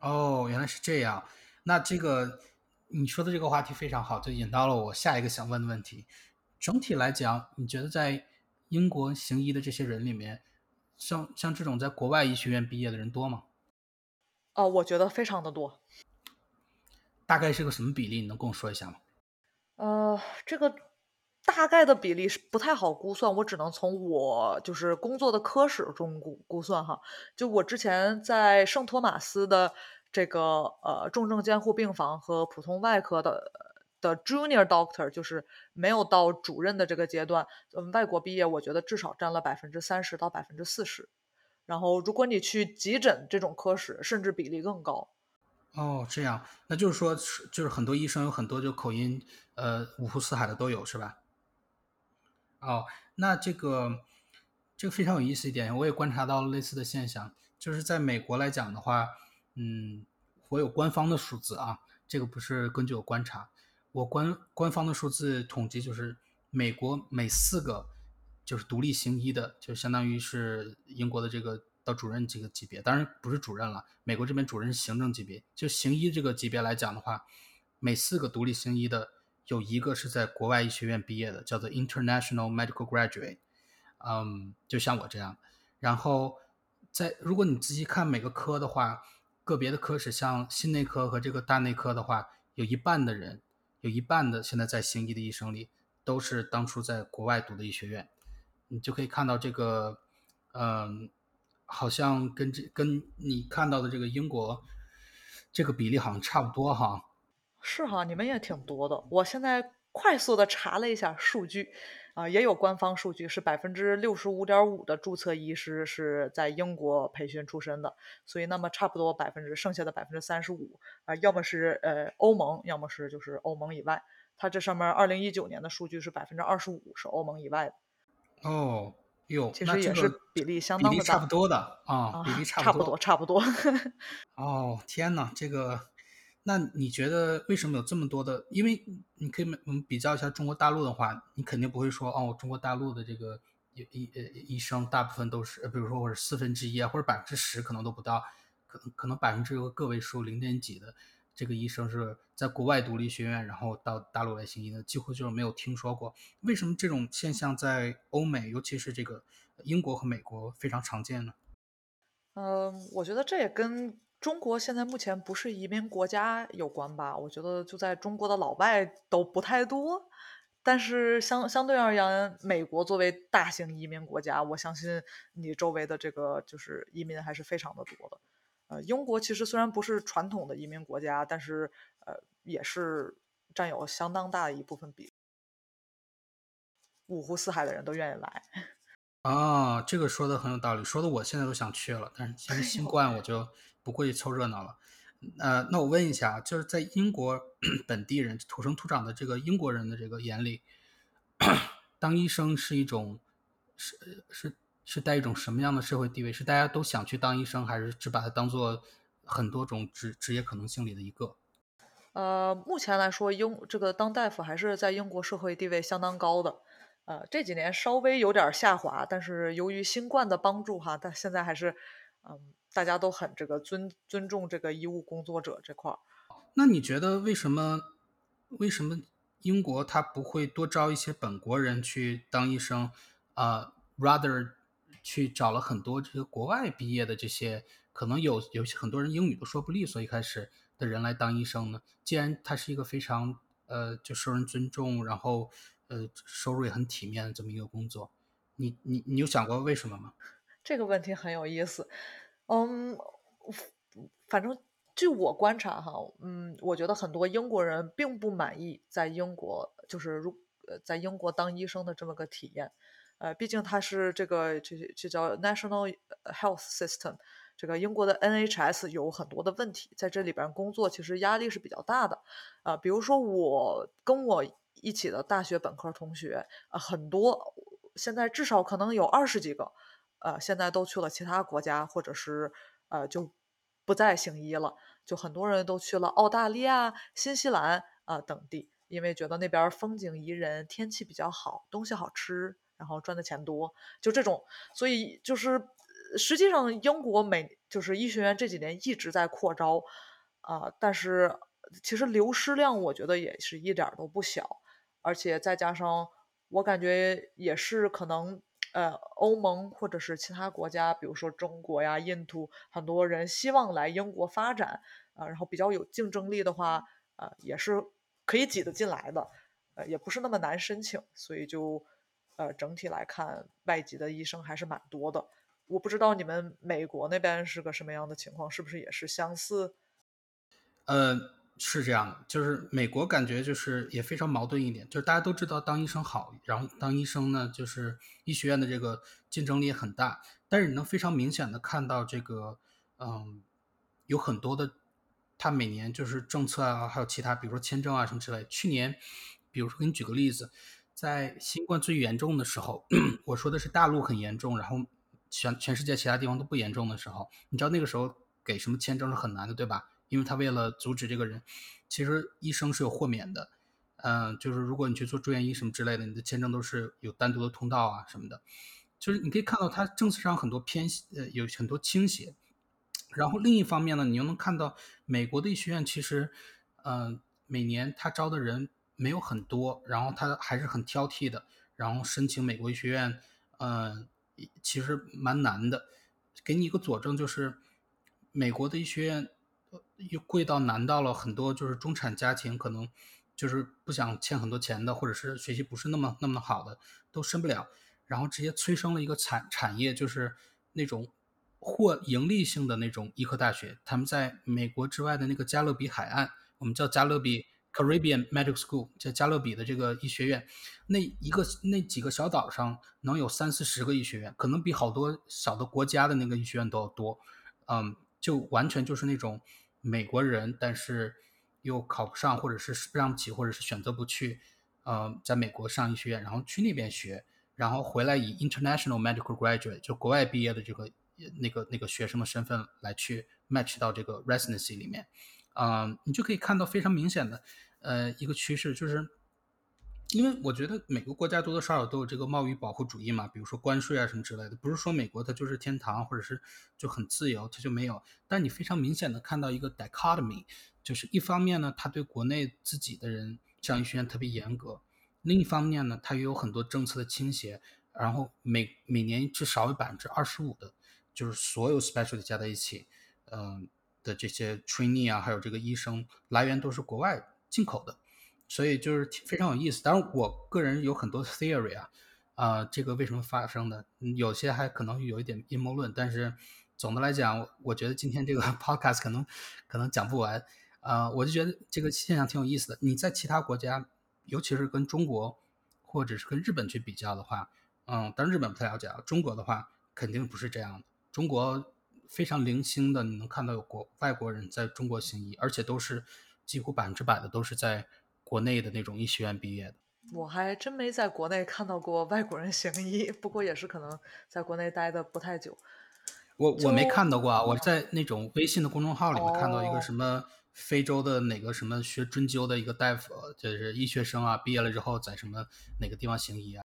哦，原来是这样。那这个你说的这个话题非常好，就引到了我下一个想问的问题。整体来讲，你觉得在英国行医的这些人里面，像像这种在国外医学院毕业的人多吗？哦、我觉得非常的多。大概是个什么比例？你能跟我说一下吗？呃，这个大概的比例是不太好估算，我只能从我就是工作的科室中估估算哈。就我之前在圣托马斯的这个呃重症监护病房和普通外科的的 junior doctor，就是没有到主任的这个阶段，嗯，外国毕业，我觉得至少占了百分之三十到百分之四十。然后，如果你去急诊这种科室，甚至比例更高。哦，这样，那就是说，就是很多医生有很多就口音，呃，五湖四海的都有，是吧？哦，那这个这个非常有意思一点，我也观察到了类似的现象，就是在美国来讲的话，嗯，我有官方的数字啊，这个不是根据我观察，我官官方的数字统计就是美国每四个就是独立行医的，就相当于是英国的这个到主任这个级别，当然不是主任了，美国这边主任是行政级别，就行医这个级别来讲的话，每四个独立行医的有一个是在国外医学院毕业的，叫做 International Medical Graduate，嗯，就像我这样。然后在如果你仔细看每个科的话，个别的科室像心内科和这个大内科的话，有一半的人，有一半的现在在行医的医生里都是当初在国外读的医学院，你就可以看到这个，嗯，好像跟这跟你看到的这个英国这个比例好像差不多哈。是哈，你们也挺多的。我现在快速的查了一下数据，啊、也有官方数据是百分之六十五点五的注册医师是在英国培训出身的，所以那么差不多百分之剩下的百分之三十五啊，要么是呃欧盟，要么是就是欧盟以外。它这上面二零一九年的数据是百分之二十五是欧盟以外的，哦，哟，其实也是比例相当的大差不多的啊，啊，比例差差不多。不多差不多。哦，天呐，这个，那你觉得为什么有这么多的？因为你可以我们比较一下中国大陆的话，你肯定不会说哦，中国大陆的这个医医呃医生大部分都是，比如说或者四分之一啊，或者百分之十可能都不到，可能可能百分之个位数零点几的这个医生是在国外独立学院，然后到大陆来行医的，几乎就是没有听说过。为什么这种现象在欧美，尤其是这个英国和美国非常常见呢？嗯，我觉得这也跟中国现在目前不是移民国家有关吧。我觉得就在中国的老外都不太多，但是相相对而言，美国作为大型移民国家，我相信你周围的这个就是移民还是非常的多的。呃，英国其实虽然不是传统的移民国家，但是呃也是占有相当大的一部分比例，五湖四海的人都愿意来。啊，这个说的很有道理，说的我现在都想去了，但是因为新 冠我就不过去凑热闹了。呃，那我问一下，就是在英国 本地人土生土长的这个英国人的这个眼里，当医生是一种是是是带一种什么样的社会地位？是大家都想去当医生，还是只把它当做很多种职职业可能性里的一个？呃，目前来说，英这个当大夫还是在英国社会地位相当高的。呃，这几年稍微有点下滑，但是由于新冠的帮助哈，但现在还是，嗯，大家都很这个尊尊重这个医务工作者这块儿。那你觉得为什么为什么英国他不会多招一些本国人去当医生啊、r a t h e r 去找了很多这个国外毕业的这些，可能有有些很多人英语都说不利索，一开始的人来当医生呢？既然他是一个非常呃就受人尊重，然后呃收入也很体面的这么一个工作，你你你有想过为什么吗？这个问题很有意思。嗯，反正据我观察哈，嗯，我觉得很多英国人并不满意在英国就是如呃在英国当医生的这么个体验，呃，毕竟它是这个这这叫 National Health System，这个英国的 NHS 有很多的问题，在这里边工作其实压力是比较大的，啊，比如说我跟我一起的大学本科同学，啊，很多现在至少可能有二十几个，呃，现在都去了其他国家，或者是呃就。不再行医了，就很多人都去了澳大利亚、新西兰啊等地，因为觉得那边风景宜人，天气比较好，东西好吃，然后赚的钱多，就这种。所以就是实际上英国每就是医学院这几年一直在扩招啊，但是其实流失量我觉得也是一点都不小，而且再加上我感觉也是可能。呃，欧盟或者是其他国家，比如说中国呀、印度，很多人希望来英国发展啊，然后比较有竞争力的话，呃，也是可以挤得进来的，呃，也不是那么难申请，所以就呃，整体来看，外籍的医生还是蛮多的。我不知道你们美国那边是个什么样的情况，是不是也是相似？嗯。是这样的，就是美国感觉就是也非常矛盾一点，就是大家都知道当医生好，然后当医生呢，就是医学院的这个竞争力很大，但是你能非常明显的看到这个，嗯，有很多的，他每年就是政策啊，还有其他，比如说签证啊什么之类。去年，比如说给你举个例子，在新冠最严重的时候，我说的是大陆很严重，然后全全世界其他地方都不严重的时候，你知道那个时候给什么签证是很难的，对吧？因为他为了阻止这个人，其实医生是有豁免的，嗯，就是如果你去做住院医什么之类的，你的签证都是有单独的通道啊什么的，就是你可以看到他政策上很多偏呃有很多倾斜，然后另一方面呢，你又能看到美国的医学院其实，嗯，每年他招的人没有很多，然后他还是很挑剔的，然后申请美国医学院，嗯，其实蛮难的，给你一个佐证就是美国的医学院。又贵到难到了很多，就是中产家庭可能就是不想欠很多钱的，或者是学习不是那么那么好的，都申不了，然后直接催生了一个产产业，就是那种或盈利性的那种医科大学。他们在美国之外的那个加勒比海岸，我们叫加勒比 Caribbean Medical School，叫加勒比的这个医学院，那一个那几个小岛上能有三四十个医学院，可能比好多小的国家的那个医学院都要多，嗯，就完全就是那种。美国人，但是又考不上，或者是让不起，或者是选择不去，呃，在美国上医学院，然后去那边学，然后回来以 international medical graduate 就国外毕业的这个那个那个学生的身份来去 match 到这个 residency 里面，啊，你就可以看到非常明显的，呃，一个趋势就是。因为我觉得每个国家多多少少都有这个贸易保护主义嘛，比如说关税啊什么之类的，不是说美国它就是天堂或者是就很自由，它就没有。但你非常明显的看到一个 dichotomy，就是一方面呢，它对国内自己的人上医学院特别严格，另一方面呢，它也有很多政策的倾斜，然后每每年至少有百分之二十五的，就是所有 specialty 加在一起，嗯的这些 trainee 啊，还有这个医生来源都是国外进口的。所以就是非常有意思，当然我个人有很多 theory 啊，啊，这个为什么发生的？有些还可能有一点阴谋论，但是总的来讲，我觉得今天这个 podcast 可能可能讲不完，啊，我就觉得这个现象挺有意思的。你在其他国家，尤其是跟中国或者是跟日本去比较的话，嗯，当然日本不太了解啊，中国的话肯定不是这样的。中国非常零星的，你能看到有国外国人在中国行医，而且都是几乎百分之百的都是在。国内的那种医学院毕业的，我还真没在国内看到过外国人行医，不过也是可能在国内待的不太久。我我没看到过啊，我在那种微信的公众号里面看到一个什么非洲的哪个什么学针灸的一个大夫，就是医学生啊，毕业了之后在什么哪个地方行医啊。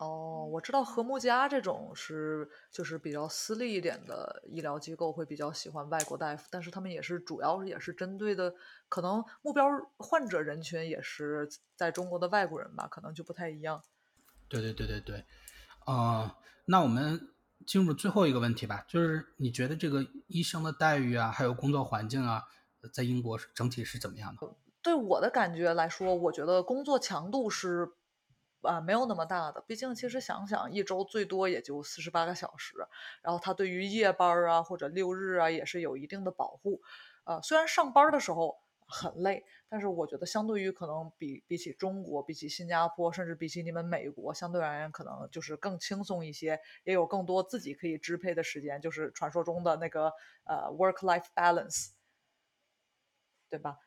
哦，我知道和睦家这种是就是比较私立一点的医疗机构会比较喜欢外国大夫，但是他们也是主要也是针对的可能目标患者人群也是在中国的外国人吧，可能就不太一样。对对对对对，啊，那我们进入最后一个问题吧，就是你觉得这个医生的待遇啊，还有工作环境啊，在英国整体是怎么样的？对我的感觉来说，我觉得工作强度是。啊，没有那么大的，毕竟其实想想，一周最多也就四十八个小时，然后它对于夜班啊或者六日啊也是有一定的保护。呃，虽然上班的时候很累，但是我觉得相对于可能比比起中国，比起新加坡，甚至比起你们美国，相对而言可能就是更轻松一些，也有更多自己可以支配的时间，就是传说中的那个呃 work-life balance，对吧？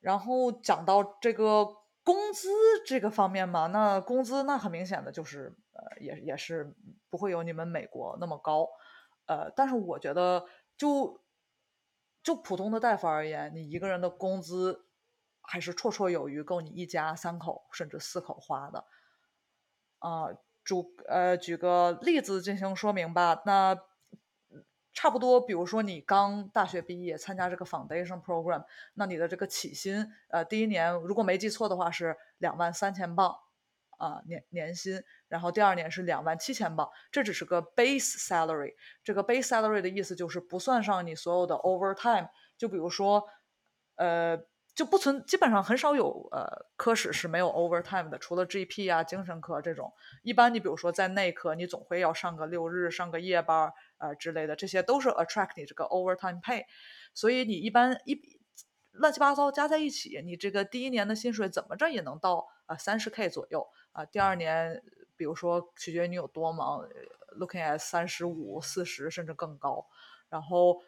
然后讲到这个。工资这个方面嘛，那工资那很明显的就是，呃，也也是不会有你们美国那么高，呃，但是我觉得就就普通的大夫而言，你一个人的工资还是绰绰有余，够你一家三口甚至四口花的。啊，主呃举个例子进行说明吧，那。差不多，比如说你刚大学毕业参加这个 foundation program，那你的这个起薪，呃，第一年如果没记错的话是两万三千镑，啊年年薪，然后第二年是两万七千镑，这只是个 base salary。这个 base salary 的意思就是不算上你所有的 overtime，就比如说，呃。就不存，基本上很少有呃科室是没有 overtime 的，除了 GP 啊、精神科这种。一般你比如说在内科，你总会要上个六日、上个夜班呃之类的，这些都是 attract 你这个 overtime pay。所以你一般一乱七八糟加在一起，你这个第一年的薪水怎么着也能到啊三十 K 左右啊。第二年，比如说取决于你有多忙，looking at 三十五、四十甚至更高，然后。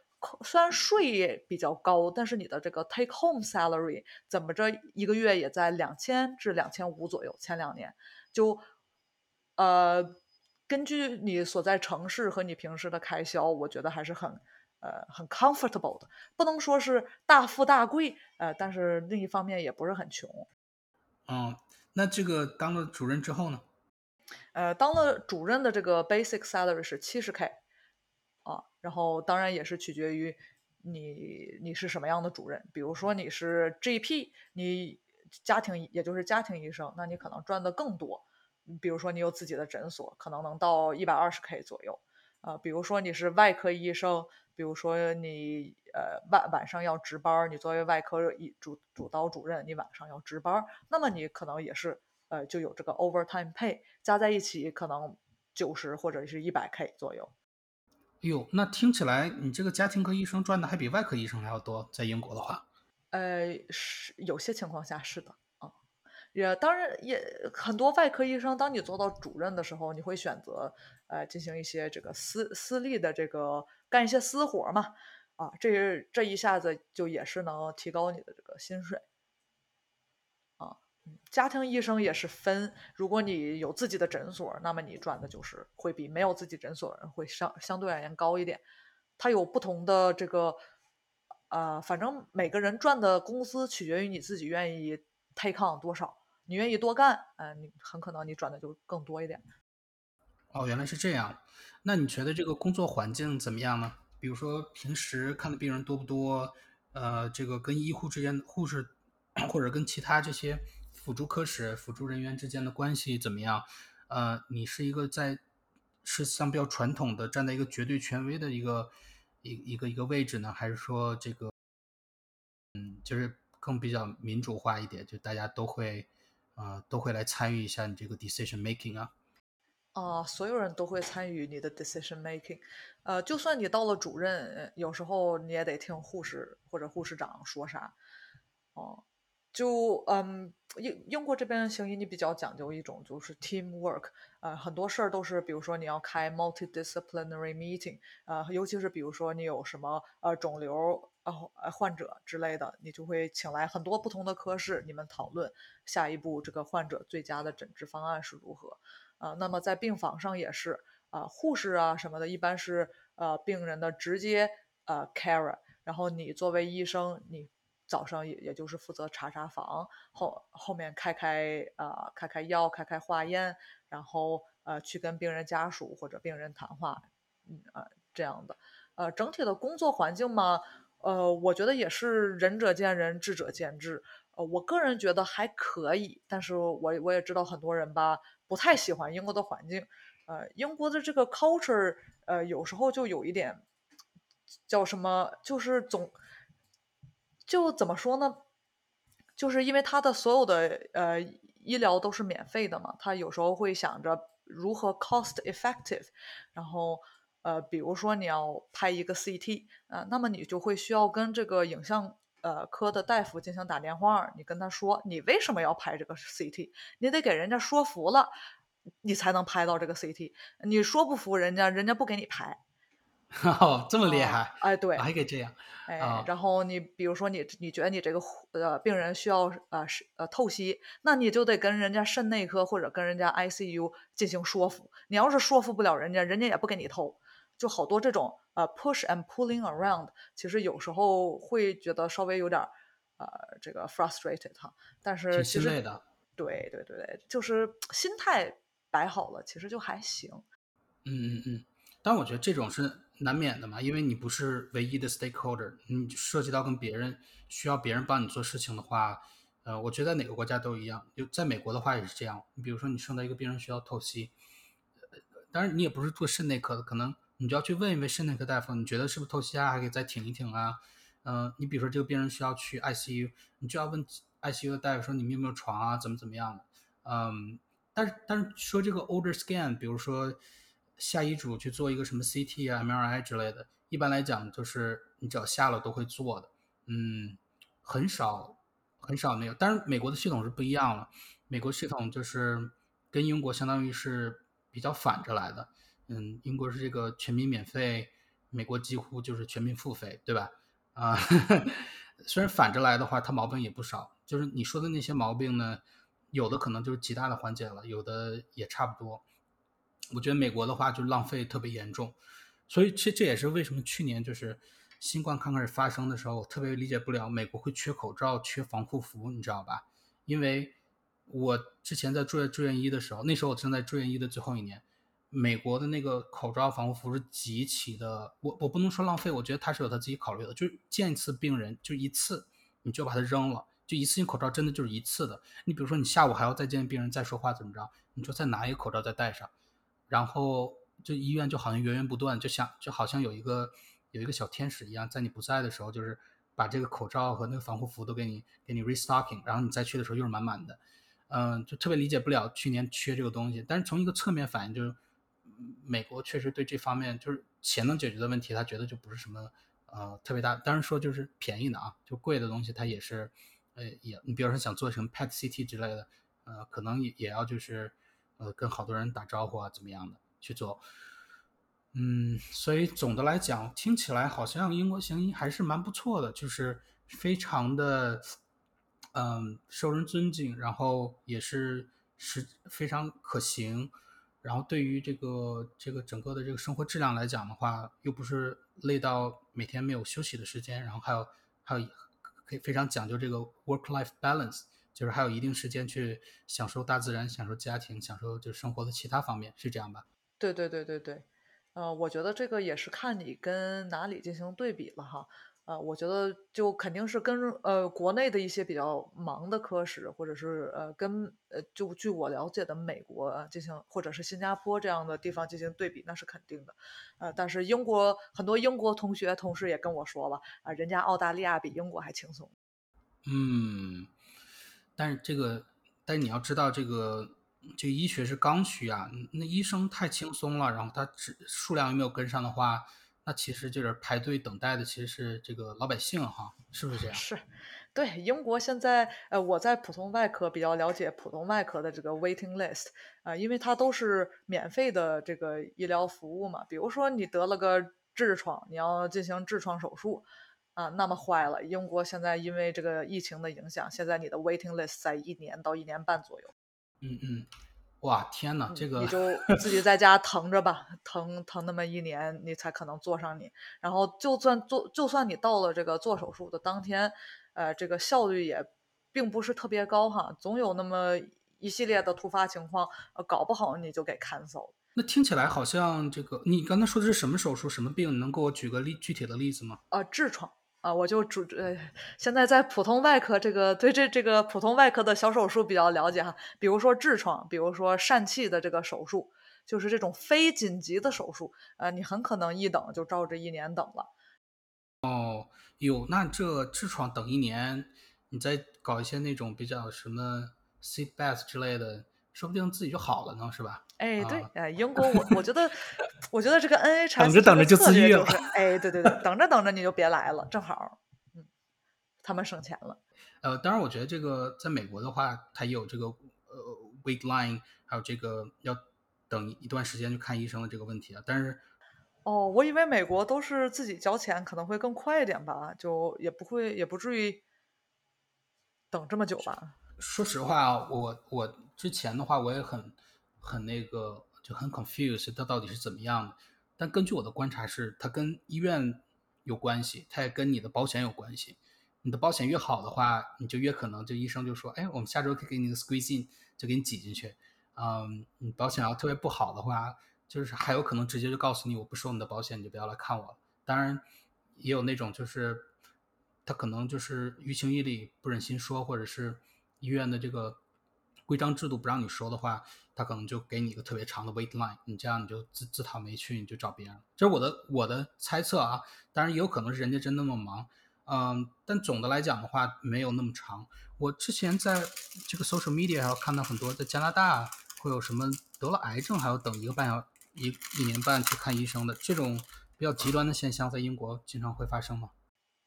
虽然税比较高，但是你的这个 take home salary 怎么着一个月也在两千至两千五左右。前两年就呃，根据你所在城市和你平时的开销，我觉得还是很呃很 comfortable 的，不能说是大富大贵，呃，但是另一方面也不是很穷。嗯，那这个当了主任之后呢？呃，当了主任的这个 basic salary 是七十 k。啊，然后当然也是取决于你你是什么样的主任，比如说你是 GP，你家庭也就是家庭医生，那你可能赚的更多。比如说你有自己的诊所，可能能到一百二十 K 左右。啊，比如说你是外科医生，比如说你呃晚晚上要值班，你作为外科医主主刀主任，你晚上要值班，那么你可能也是呃就有这个 overtime pay，加在一起可能九十或者是一百 K 左右。哟，那听起来你这个家庭科医生赚的还比外科医生还要多，在英国的话，呃，是有些情况下是的啊，也当然也很多外科医生，当你做到主任的时候，你会选择呃进行一些这个私私立的这个干一些私活嘛，啊，这这一下子就也是能提高你的这个薪水。家庭医生也是分，如果你有自己的诊所，那么你赚的就是会比没有自己诊所人会相相对而言高一点。他有不同的这个，呃，反正每个人赚的工资取决于你自己愿意 take on 多少，你愿意多干，嗯，你很可能你赚的就更多一点。哦，原来是这样。那你觉得这个工作环境怎么样呢？比如说平时看的病人多不多？呃，这个跟医护之间，护士 或者跟其他这些。辅助科室、辅助人员之间的关系怎么样？呃，你是一个在是像比较传统的站在一个绝对权威的一个一一个一个位置呢，还是说这个嗯，就是更比较民主化一点，就大家都会啊都会来参与一下你这个 decision making 啊？啊，所有人都会参与你的 decision making。呃，就算你到了主任，有时候你也得听护士或者护士长说啥。哦。就嗯，英英国这边行医你比较讲究一种就是 teamwork，呃，很多事儿都是，比如说你要开 multidisciplinary meeting，呃，尤其是比如说你有什么呃肿瘤呃患者之类的，你就会请来很多不同的科室，你们讨论下一步这个患者最佳的诊治方案是如何。啊，那么在病房上也是，啊，护士啊什么的，一般是呃病人的直接呃 care，然后你作为医生你。早上也也就是负责查查房，后后面开开呃开开药，开开化验，然后呃去跟病人家属或者病人谈话，嗯呃这样的，呃整体的工作环境嘛，呃我觉得也是仁者见仁，智者见智，呃我个人觉得还可以，但是我我也知道很多人吧不太喜欢英国的环境，呃英国的这个 culture，呃有时候就有一点叫什么，就是总。就怎么说呢？就是因为他的所有的呃医疗都是免费的嘛，他有时候会想着如何 cost effective，然后呃，比如说你要拍一个 CT 啊、那么你就会需要跟这个影像呃科的大夫进行打电话，你跟他说你为什么要拍这个 CT，你得给人家说服了，你才能拍到这个 CT，你说不服人家，人家不给你拍。哦，这么厉啊害，哎，对，还可以这样。哎，啊然后你比如说你你觉得你这个呃病人需要呃是呃透析，那你就得跟人家肾内科或者跟人家 ICU 进行说服。你要是说服不了人家，人家也不给你透。就好多这种呃 push and pulling around，其实有时候会觉得稍微有点儿呃这个 frustrated 哈，但是挺其实的。对对对对，就是心态摆好了，其实就还行。嗯嗯嗯，但我觉得这种是难免的嘛，因为你不是唯一的 stakeholder，你涉及到跟别人需要别人帮你做事情的话，呃，我觉得在哪个国家都一样，就在美国的话也是这样。你比如说你生在一个病人需要透析，呃当然你也不是做肾内科的，可能你就要去问一问肾内科大夫，你觉得是不是透析啊，还可以再挺一挺啊。嗯、你比如说这个病人需要去 ICU，你就要问 ICU 的大夫说你们有没有床啊，怎么怎么样的。嗯，但是但是说这个 order scan，比如说下医嘱去做一个什么 CT 啊、MRI 之类的，一般来讲就是你只要下了都会做的，嗯，很少很少没有。但是美国的系统是不一样了，美国系统就是跟英国相当于是比较反着来的，嗯，英国是这个全民免费，美国几乎就是全民付费，对吧？啊，虽然反着来的话，它毛病也不少。就是你说的那些毛病呢，有的可能就是极大的缓解了，有的也差不多。我觉得美国的话就浪费特别严重，所以这这也是为什么去年就是新冠刚开始发生的时候，我特别理解不了美国会缺口罩、缺防护服，你知道吧？因为我之前在住院住院医的时候，那时候我正在住院医的最后一年，美国的那个口罩防护服是极其的，我我不能说浪费，我觉得他是有他自己考虑的，就是见一次病人就一次，你就把它扔了，就一次性口罩真的就是一次的。你比如说你下午还要再见病人再说话怎么着，你就再拿一个口罩再戴上，然后就医院就好像源源不断，就像就好像有一个有一个小天使一样，在你不在的时候，就是把这个口罩和那个防护服都给你给你 restocking，然后你再去的时候又是满满的。嗯，就特别理解不了去年缺这个东西，但是从一个侧面反映，就是美国确实对这方面就是钱能解决的问题，他觉得就不是什么呃特别大。当然说就是便宜的啊，就贵的东西它也是，呃也你比如说想做什么 PET CT 之类的，呃可能也也要就是呃跟好多人打招呼啊怎么样的去做。嗯，所以总的来讲，听起来好像英国行医还是蛮不错的，就是非常的，嗯，受人尊敬，然后也是是非常可行，然后对于这个这个整个的这个生活质量来讲的话，又不是累到每天没有休息的时间，然后还有还有可以非常讲究这个 work-life balance，就是还有一定时间去享受大自然、享受家庭、享受就是生活的其他方面，是这样吧？对对对对对，呃，我觉得这个也是看你跟哪里进行对比了哈。呃，我觉得就肯定是跟呃国内的一些比较忙的科室，或者是呃跟呃就据我了解的美国进行，或者是新加坡这样的地方进行对比，那是肯定的。呃，但是英国很多英国同学同事也跟我说了啊、人家澳大利亚比英国还轻松。嗯，但是这个，但你要知道，这个这个医学是刚需啊，那医生太轻松了，然后他只数量又没有跟上的话，那其实就是排队等待的其实是这个老百姓哈，是不是这样？是，对，英国现在，呃，我在普通外科比较了解普通外科的这个 waiting list，啊、因为它都是免费的这个医疗服务嘛。比如说你得了个痔疮，你要进行痔疮手术，啊，那么坏了，英国现在因为这个疫情的影响，现在你的 waiting list 在一年到一年半左右。嗯嗯，哇，天呐，这个你就 自己在家疼着吧，疼疼那么一年，你才可能做上你。然后就算做，就算你到了这个做手术的当天，呃，这个效率也并不是特别高哈，总有那么一系列的突发情况，呃，搞不好你就给 cancel 了。那听起来好像这个，你刚才说的是什么手术、什么病？你能给我举个例具体的例子吗？啊，痔疮啊，我就主呃，现在在普通外科这个对这这个普通外科的小手术比较了解哈，比如说痔疮，比如说疝气的这个手术，就是这种非紧急的手术，呃，你很可能一等就照着一年等了。哦有，那这痔疮等一年，你再搞一些那种比较什么 seat bath 之类的，说不定自己就好了呢，是吧？哎，对啊，哎，英国我我觉得，我觉得这个 NHS 等着等着就自愈了就是，哎，对对对，等着等着你就别来了，正好，嗯，他们省钱了。呃，当然，我觉得这个在美国的话，它也有这个呃 wait line，还有这个要等一段时间去看医生的这个问题啊。但是哦，我以为美国都是自己交钱，可能会更快一点吧，就也不会也不至于等这么久吧。说实话啊，我我之前的话，我也很很那个就很 confused，它到底是怎么样的。但根据我的观察是，它跟医院有关系，它也跟你的保险有关系。你的保险越好的话，你就越可能这医生就说，哎，我们下周可以给你个 squeeze in，就给你挤进去。嗯，你保险要特别不好的话，就是还有可能直接就告诉你，我不收你的保险，你就不要来看我了。当然，也有那种就是他可能就是于情于理不忍心说，或者是医院的这个规章制度不让你说的话，他可能就给你一个特别长的 wait line，你这样你就自自讨没趣，你就找别人。这是我的我的猜测啊，当然也有可能是人家真那么忙，嗯，但总的来讲的话没有那么长。我之前在这个 social media 还看到很多在加拿大会有什么得了癌症还要等一个半小一一年半去看医生的这种比较极端的现象，在英国经常会发生吗？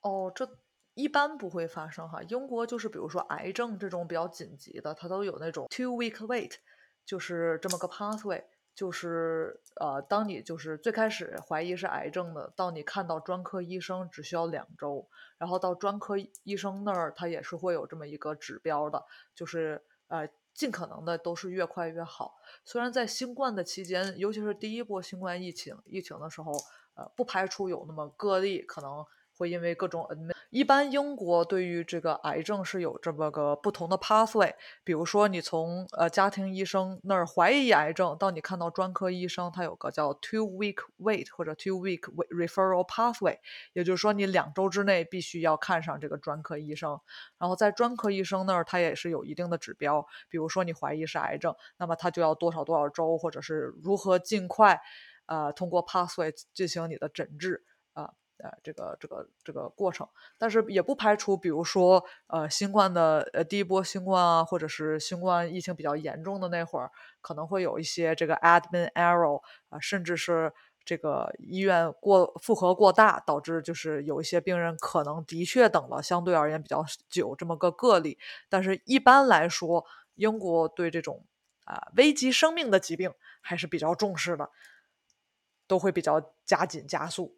哦，这一般不会发生哈。英国就是比如说癌症这种比较紧急的，它都有那种 two week wait，就是这么个 pathway，就是呃，当你就是最开始怀疑是癌症的，到你看到专科医生只需要两周，然后到专科医生那儿，他也是会有这么一个指标的，就是呃。尽可能的都是越快越好。虽然在新冠的期间，尤其是第一波新冠疫情疫情的时候，呃，不排除有那么个例可能会因为各种 admin。一般英国对于这个癌症是有这么个不同的 pathway，比如说你从呃家庭医生那儿怀疑癌症，到你看到专科医生，他有个叫 two week wait 或者 two week referral pathway，也就是说你两周之内必须要看上这个专科医生。然后在专科医生那儿，他也是有一定的指标，比如说你怀疑是癌症，那么他就要多少多少周，或者是如何尽快，呃，通过 pathway 进行你的诊治，啊、呃这个这个这个过程。但是也不排除，比如说，呃，新冠的呃第一波新冠啊，或者是新冠疫情比较严重的那会儿，可能会有一些这个 admin error 啊、甚至是。这个医院过负荷过大，导致就是有一些病人可能的确等了相对而言比较久这么个个例，但是一般来说，英国对这种啊、危及生命的疾病还是比较重视的，都会比较加紧加速。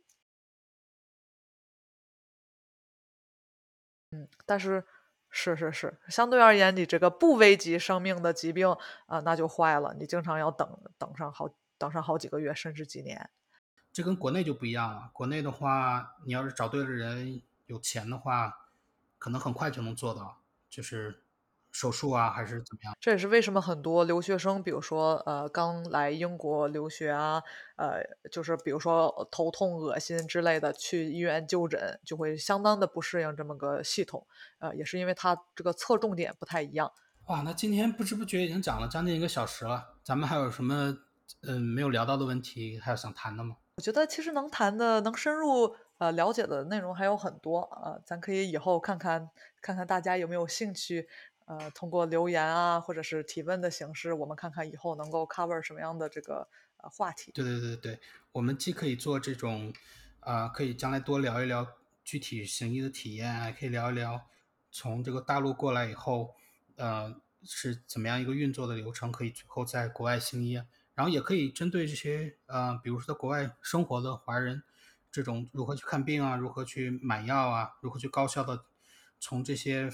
嗯，但是是是是，相对而言，你这个不危及生命的疾病啊、那就坏了，你经常要等等上好等上好几个月，甚至几年。这跟国内就不一样了。国内的话，你要是找对了人，有钱的话，可能很快就能做到，就是手术啊，还是怎么样。这也是为什么很多留学生，比如说呃刚来英国留学啊，呃就是比如说头痛、恶心之类的，去医院就诊就会相当的不适应这么个系统，呃也是因为它这个侧重点不太一样。哇，那今天不知不觉已经讲了将近一个小时了，咱们还有什么嗯没有聊到的问题，还有想谈的吗？我觉得其实能谈的、能深入呃了解的内容还有很多，呃，咱可以以后看看看看大家有没有兴趣，呃，通过留言啊或者是提问的形式，我们看看以后能够 cover 什么样的这个呃话题。对对对对，我们既可以做这种，啊、可以将来多聊一聊具体行医的体验啊，也可以聊一聊从这个大陆过来以后，呃，是怎么样一个运作的流程，可以最后在国外行医啊，然后也可以针对这些呃，比如说在国外生活的华人，这种如何去看病啊，如何去买药啊，如何去高效的从这些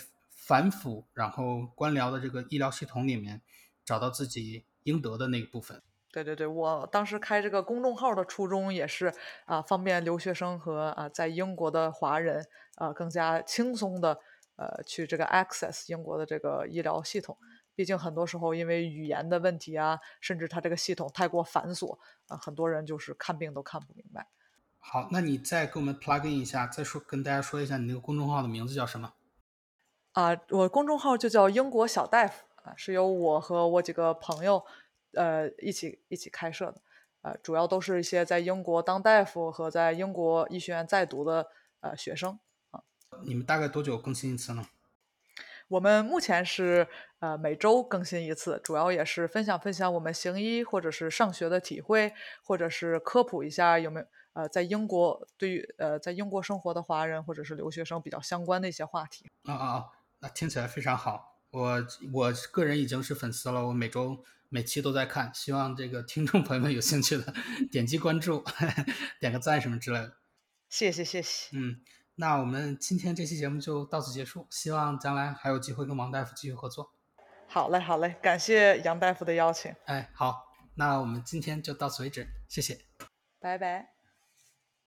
反腐然后官僚的这个医疗系统里面找到自己应得的那一部分。对对对，我当时开这个公众号的初衷也是啊、方便留学生和啊、在英国的华人啊、更加轻松的呃去这个 access 英国的这个医疗系统。毕竟很多时候因为语言的问题啊，甚至它这个系统太过繁琐啊、很多人就是看病都看不明白。好，那你再给我们 plug in 一下，再说跟大家说一下你那个公众号的名字叫什么？啊，我公众号就叫英国小大夫啊，是由我和我几个朋友呃一起一起开设的，呃，主要都是一些在英国当大夫和在英国医学院在读的呃学生啊。你们大概多久更新一次呢？我们目前是呃每周更新一次，主要也是分享分享我们行医或者是上学的体会，或者是科普一下有没有呃在英国对于呃在英国生活的华人或者是留学生比较相关的一些话题。啊啊啊！那听起来非常好，我我个人已经是粉丝了，我每周每期都在看，希望这个听众朋友们有兴趣的点击关注，点个赞什么之类的。谢谢谢谢。嗯，那我们今天这期节目就到此结束，希望将来还有机会跟王大夫继续合作。好嘞好嘞，感谢杨大夫的邀请，哎，好，那我们今天就到此为止，谢谢。拜拜。